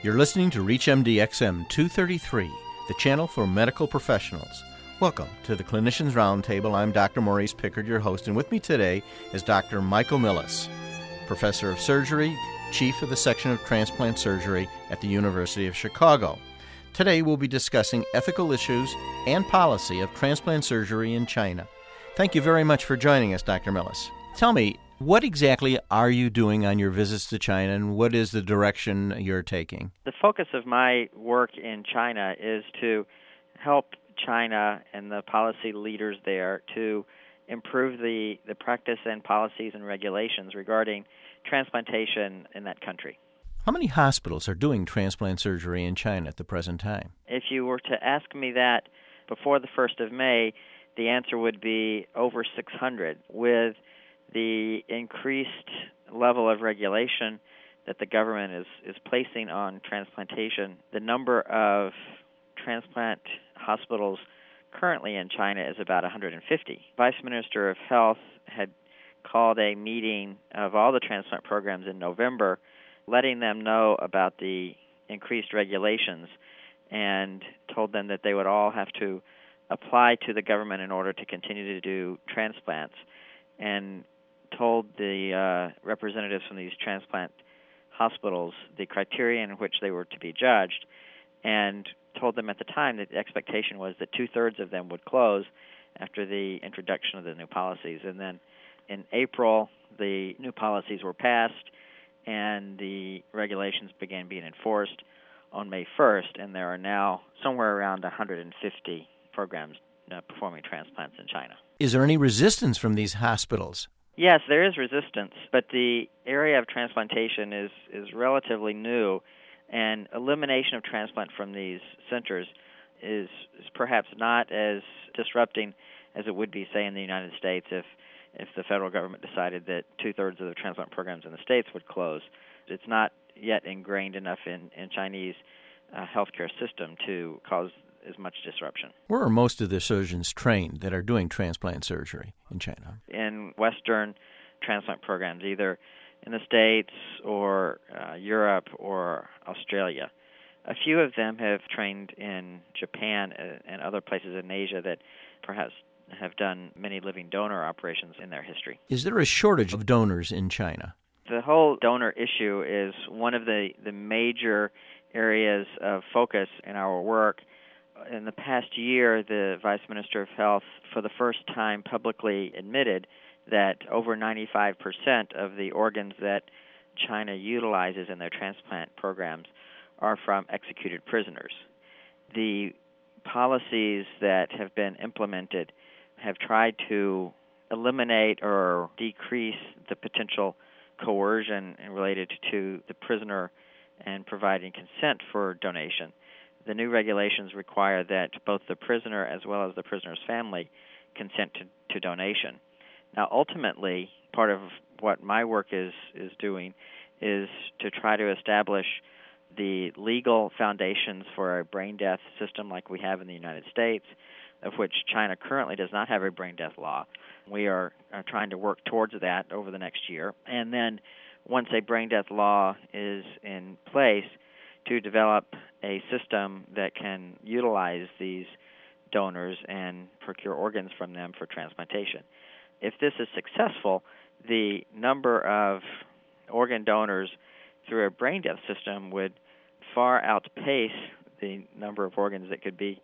You're listening to ReachMD XM 233, the channel for medical professionals. Welcome to the Clinicians Roundtable. I'm Dr. Maurice Pickard, your host, and with me today is Dr. Michael Millis, professor of surgery, chief of the section of transplant surgery at the University of Chicago. Today we'll be discussing ethical issues and policy of transplant surgery in China. Thank you very much for joining us, Dr. Millis. Tell me, what exactly are you doing on your visits to China and what is the direction you're taking? The focus of my work in China is to help China and the policy leaders there to improve the, the practice and policies and regulations regarding transplantation in that country. How many hospitals are doing transplant surgery in China at the present time? If you were to ask me that before the 1st of May, the answer would be over 600, with the increased level of regulation that the government is, is placing on transplantation, the number of transplant hospitals currently in China is about 150. Vice Minister of Health had called a meeting of all the transplant programs in November, letting them know about the increased regulations and told them that they would all have to apply to the government in order to continue to do transplants. And told the uh, representatives from these transplant hospitals the criteria in which they were to be judged, and told them at the time that the expectation was that two thirds of them would close after the introduction of the new policies. And then in April, the new policies were passed, and the regulations began being enforced on May 1st, and there are now somewhere around 150 programs uh, performing transplants in China. Is there any resistance from these hospitals? Yes, there is resistance, but the area of transplantation is is relatively new, and elimination of transplant from these centers is, is perhaps not as disrupting as it would be, say, in the United States if if the federal government decided that two thirds of the transplant programs in the states would close. It's not yet ingrained enough in in Chinese uh, healthcare system to cause as much disruption. Where are most of the surgeons trained that are doing transplant surgery in China? In Western transplant programs, either in the States or uh, Europe or Australia. A few of them have trained in Japan uh, and other places in Asia that perhaps have done many living donor operations in their history. Is there a shortage of donors in China? The whole donor issue is one of the, the major areas of focus in our work in the past year, the Vice Minister of Health, for the first time, publicly admitted that over 95% of the organs that China utilizes in their transplant programs are from executed prisoners. The policies that have been implemented have tried to eliminate or decrease the potential coercion related to the prisoner and providing consent for donation the new regulations require that both the prisoner as well as the prisoner's family consent to, to donation. Now, ultimately, part of what my work is is doing is to try to establish the legal foundations for a brain death system like we have in the United States, of which China currently does not have a brain death law. We are, are trying to work towards that over the next year. And then once a brain death law is in place, to develop a system that can utilize these donors and procure organs from them for transplantation. If this is successful, the number of organ donors through a brain death system would far outpace the number of organs that could be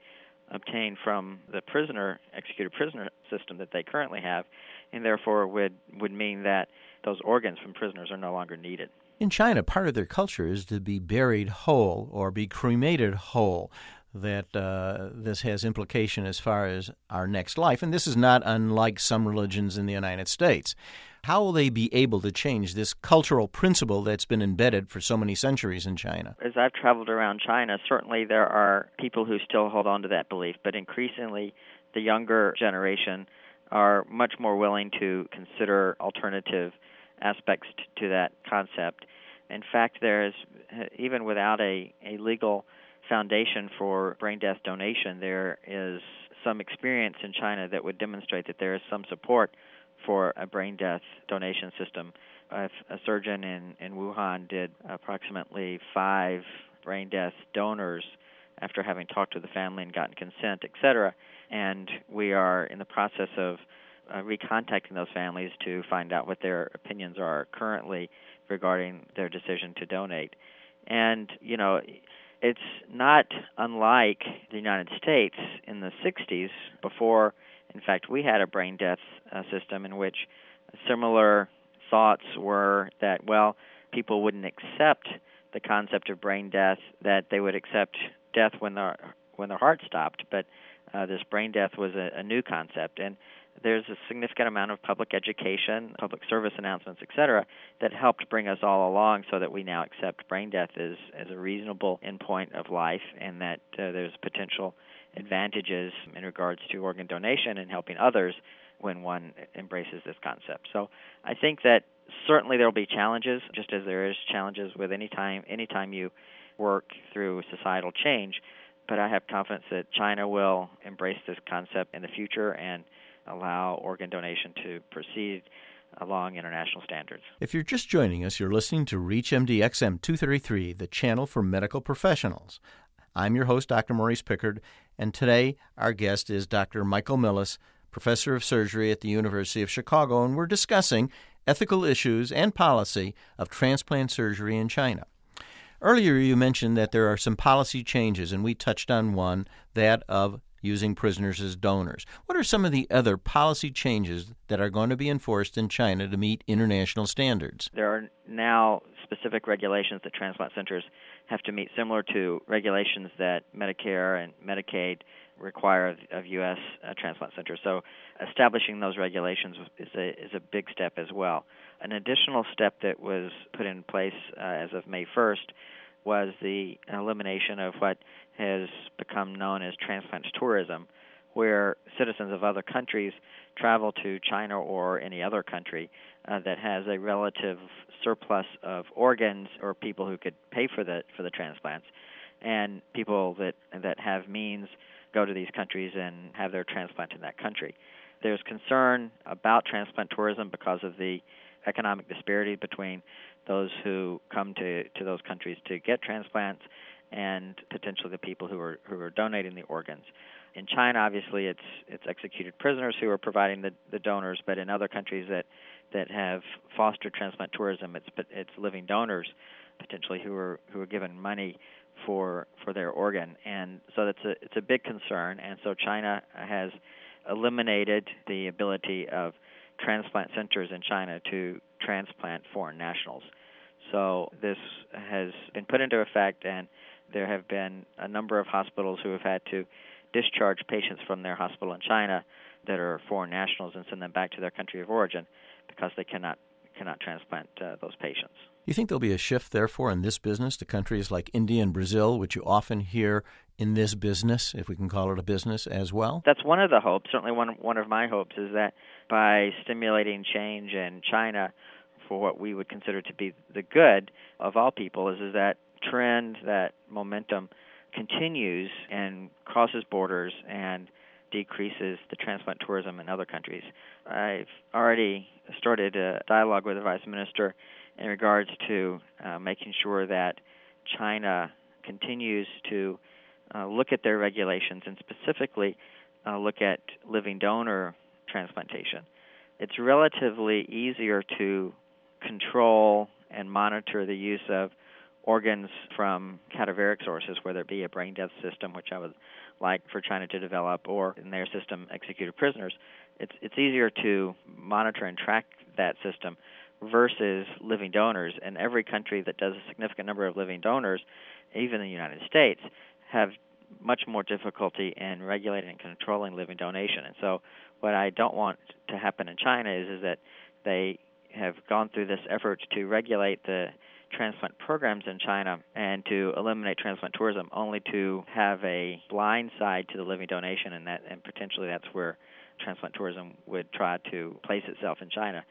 obtained from the prisoner executed prisoner system that they currently have and therefore would would mean that those organs from prisoners are no longer needed. In China, part of their culture is to be buried whole or be cremated whole. That uh, this has implication as far as our next life, and this is not unlike some religions in the United States. How will they be able to change this cultural principle that's been embedded for so many centuries in China? As I've traveled around China, certainly there are people who still hold on to that belief, but increasingly the younger generation are much more willing to consider alternative aspects to that concept. In fact, there is, uh, even without a, a legal foundation for brain death donation, there is some experience in China that would demonstrate that there is some support for a brain death donation system. A, a surgeon in, in Wuhan did approximately five brain death donors after having talked to the family and gotten consent, etc. And we are in the process of uh, recontacting those families to find out what their opinions are currently regarding their decision to donate. And, you know, it's not unlike the United States in the 60s, before, in fact, we had a brain death uh, system in which similar thoughts were that, well, people wouldn't accept the concept of brain death, that they would accept death when their when their heart stopped, but uh, this brain death was a, a new concept, and there's a significant amount of public education, public service announcements, etc., that helped bring us all along so that we now accept brain death as, as a reasonable endpoint of life and that uh, there's potential advantages in regards to organ donation and helping others when one embraces this concept. So I think that certainly there will be challenges, just as there is challenges with any time anytime you work through societal change. But I have confidence that China will embrace this concept in the future and allow organ donation to proceed along international standards. If you're just joining us, you're listening to ReachMD XM 233, the channel for medical professionals. I'm your host, Dr. Maurice Pickard, and today our guest is Dr. Michael Millis, professor of surgery at the University of Chicago, and we're discussing ethical issues and policy of transplant surgery in China. Earlier, you mentioned that there are some policy changes, and we touched on one that of using prisoners as donors. What are some of the other policy changes that are going to be enforced in China to meet international standards? There are now specific regulations that transplant centers have to meet, similar to regulations that Medicare and Medicaid require of, U.S. Uh, transplant centers. So, establishing those regulations is a is a big step as well. An additional step that was put in place uh, as of May 1st was the elimination of what has become known as transplant tourism, where citizens of other countries travel to China or any other country uh, that has a relative surplus of organs or people who could pay for the for the transplants, and people that that have means go to these countries and have their transplant in that country. There's concern about transplant tourism because of the economic disparity between those who come to, to those countries to get transplants and potentially the people who are who are donating the organs. In China, obviously, it's it's executed prisoners who are providing the, the donors, but in other countries that that have fostered transplant tourism, it's it's living donors potentially who are who are given money for for their organ, and so that's a it's a big concern. And so China has eliminated the ability of transplant centers in China to transplant foreign nationals. So this has been put into effect, and there have been a number of hospitals who have had to discharge patients from their hospital in China that are foreign nationals and send them back to their country of origin because they cannot cannot transplant uh, those patients. You think there'll be a shift, therefore, in this business to countries like India and Brazil, which you often hear in this business, if we can call it a business, as well? That's one of the hopes. Certainly, one one of my hopes is that by stimulating change in China for what we would consider to be the good of all people, is, is that trend, that momentum continues and crosses borders and decreases the transplant tourism in other countries. I've already started a dialogue with the vice minister in regards to uh, making sure that China continues to uh, look at their regulations and specifically uh, look at living donor transplantation. It's relatively easier to control and monitor the use of organs from cadaveric sources, whether it be a brain death system, which I would like for China to develop, or in their system, executed prisoners. It's it's easier to monitor and track that system versus living donors. And every country that does a significant number of living donors, even the United States, have much more difficulty in regulating and controlling living donation. And so, what I don't want to happen in China is is that they have gone through this effort to regulate the transplant programs in China and to eliminate transplant tourism, only to have a blind side to the living donation, and that and potentially that's where transplant tourism would try to place itself in China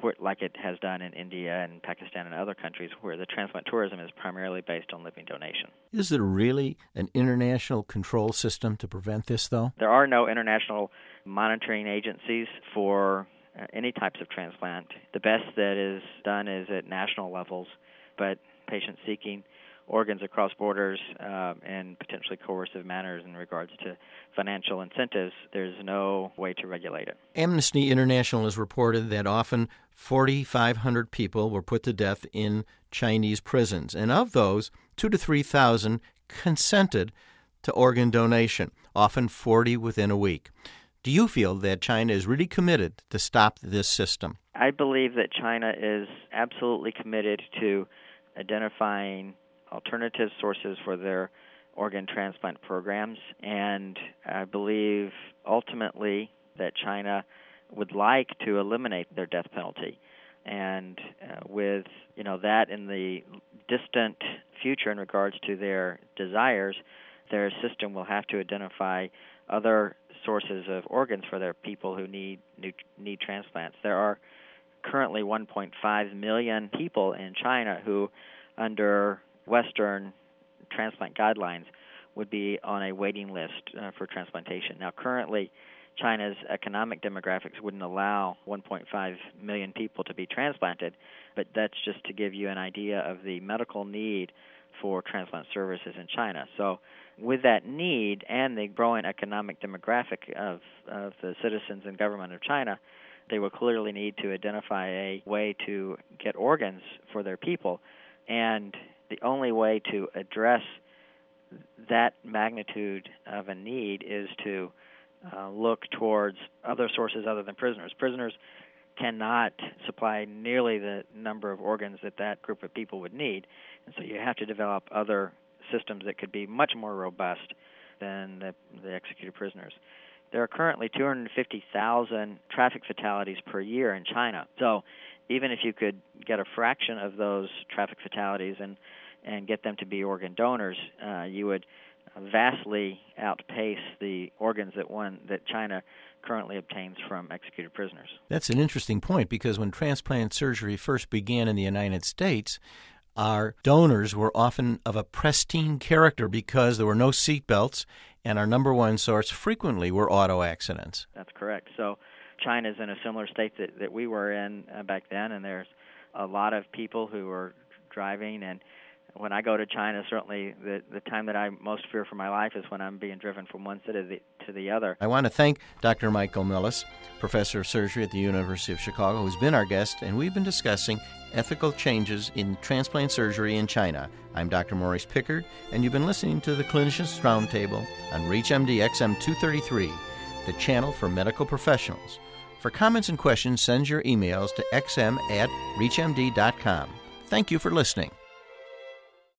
where like it has done in India and Pakistan and other countries where the transplant tourism is primarily based on living donation. Is there really an international control system to prevent this, though? There are no international monitoring agencies for uh, any types of transplant. The best that is done is at national levels, but patients seeking organs across borders uh, in potentially coercive manners in regards to financial incentives, there's no way to regulate it. Amnesty International has reported that often 4,500 people were put to death in Chinese prisons, and of those, two to 3,000 consented to organ donation, often 40 within a week. Do you feel that China is really committed to stop this system? I believe that China is absolutely committed to identifying alternative sources for their organ transplant programs, and I believe ultimately that China would like to eliminate their death penalty. And uh, with you know that in the distant future in regards to their desires, their system will have to identify other sources of organs for their people who need need transplants. There are currently 1.5 million people in China who, under Western transplant guidelines, would be on a waiting list uh, for transplantation. Now, currently, China's economic demographics wouldn't allow 1.5 million people to be transplanted, but that's just to give you an idea of the medical need for transplant services in China. So, with that need and the growing economic demographic of, of the citizens and government of China, they will clearly need to identify a way to get organs for their people. And the only way to address that magnitude of a need is to uh, look towards other sources other than prisoners. Prisoners cannot supply nearly the number of organs that that group of people would need, and so you have to develop other systems that could be much more robust than the, the executed prisoners. There are currently 250,000 traffic fatalities per year in China. So, even if you could get a fraction of those traffic fatalities and and get them to be organ donors, uh, you would vastly outpace the organs that one that China currently obtains from executed prisoners. That's an interesting point because when transplant surgery first began in the United States, our donors were often of a pristine character because there were no seat belts, and our number one source frequently were auto accidents. That's correct. So China's in a similar state that, that we were in uh, back then, and there's a lot of people who are driving and when I go to China, certainly the the time that I most fear for my life is when I'm being driven from one city to the, to the other. I want to thank Dr. Michael Millis, professor of surgery at the University of Chicago, who's been our guest, and we've been discussing ethical changes in transplant surgery in China. I'm Dr. Maurice Pickard, and you've been listening to the Clinicians Roundtable on ReachMD XM 233, the channel for medical professionals. For comments and questions, send your emails to xm at reachmd.com. Thank you for listening.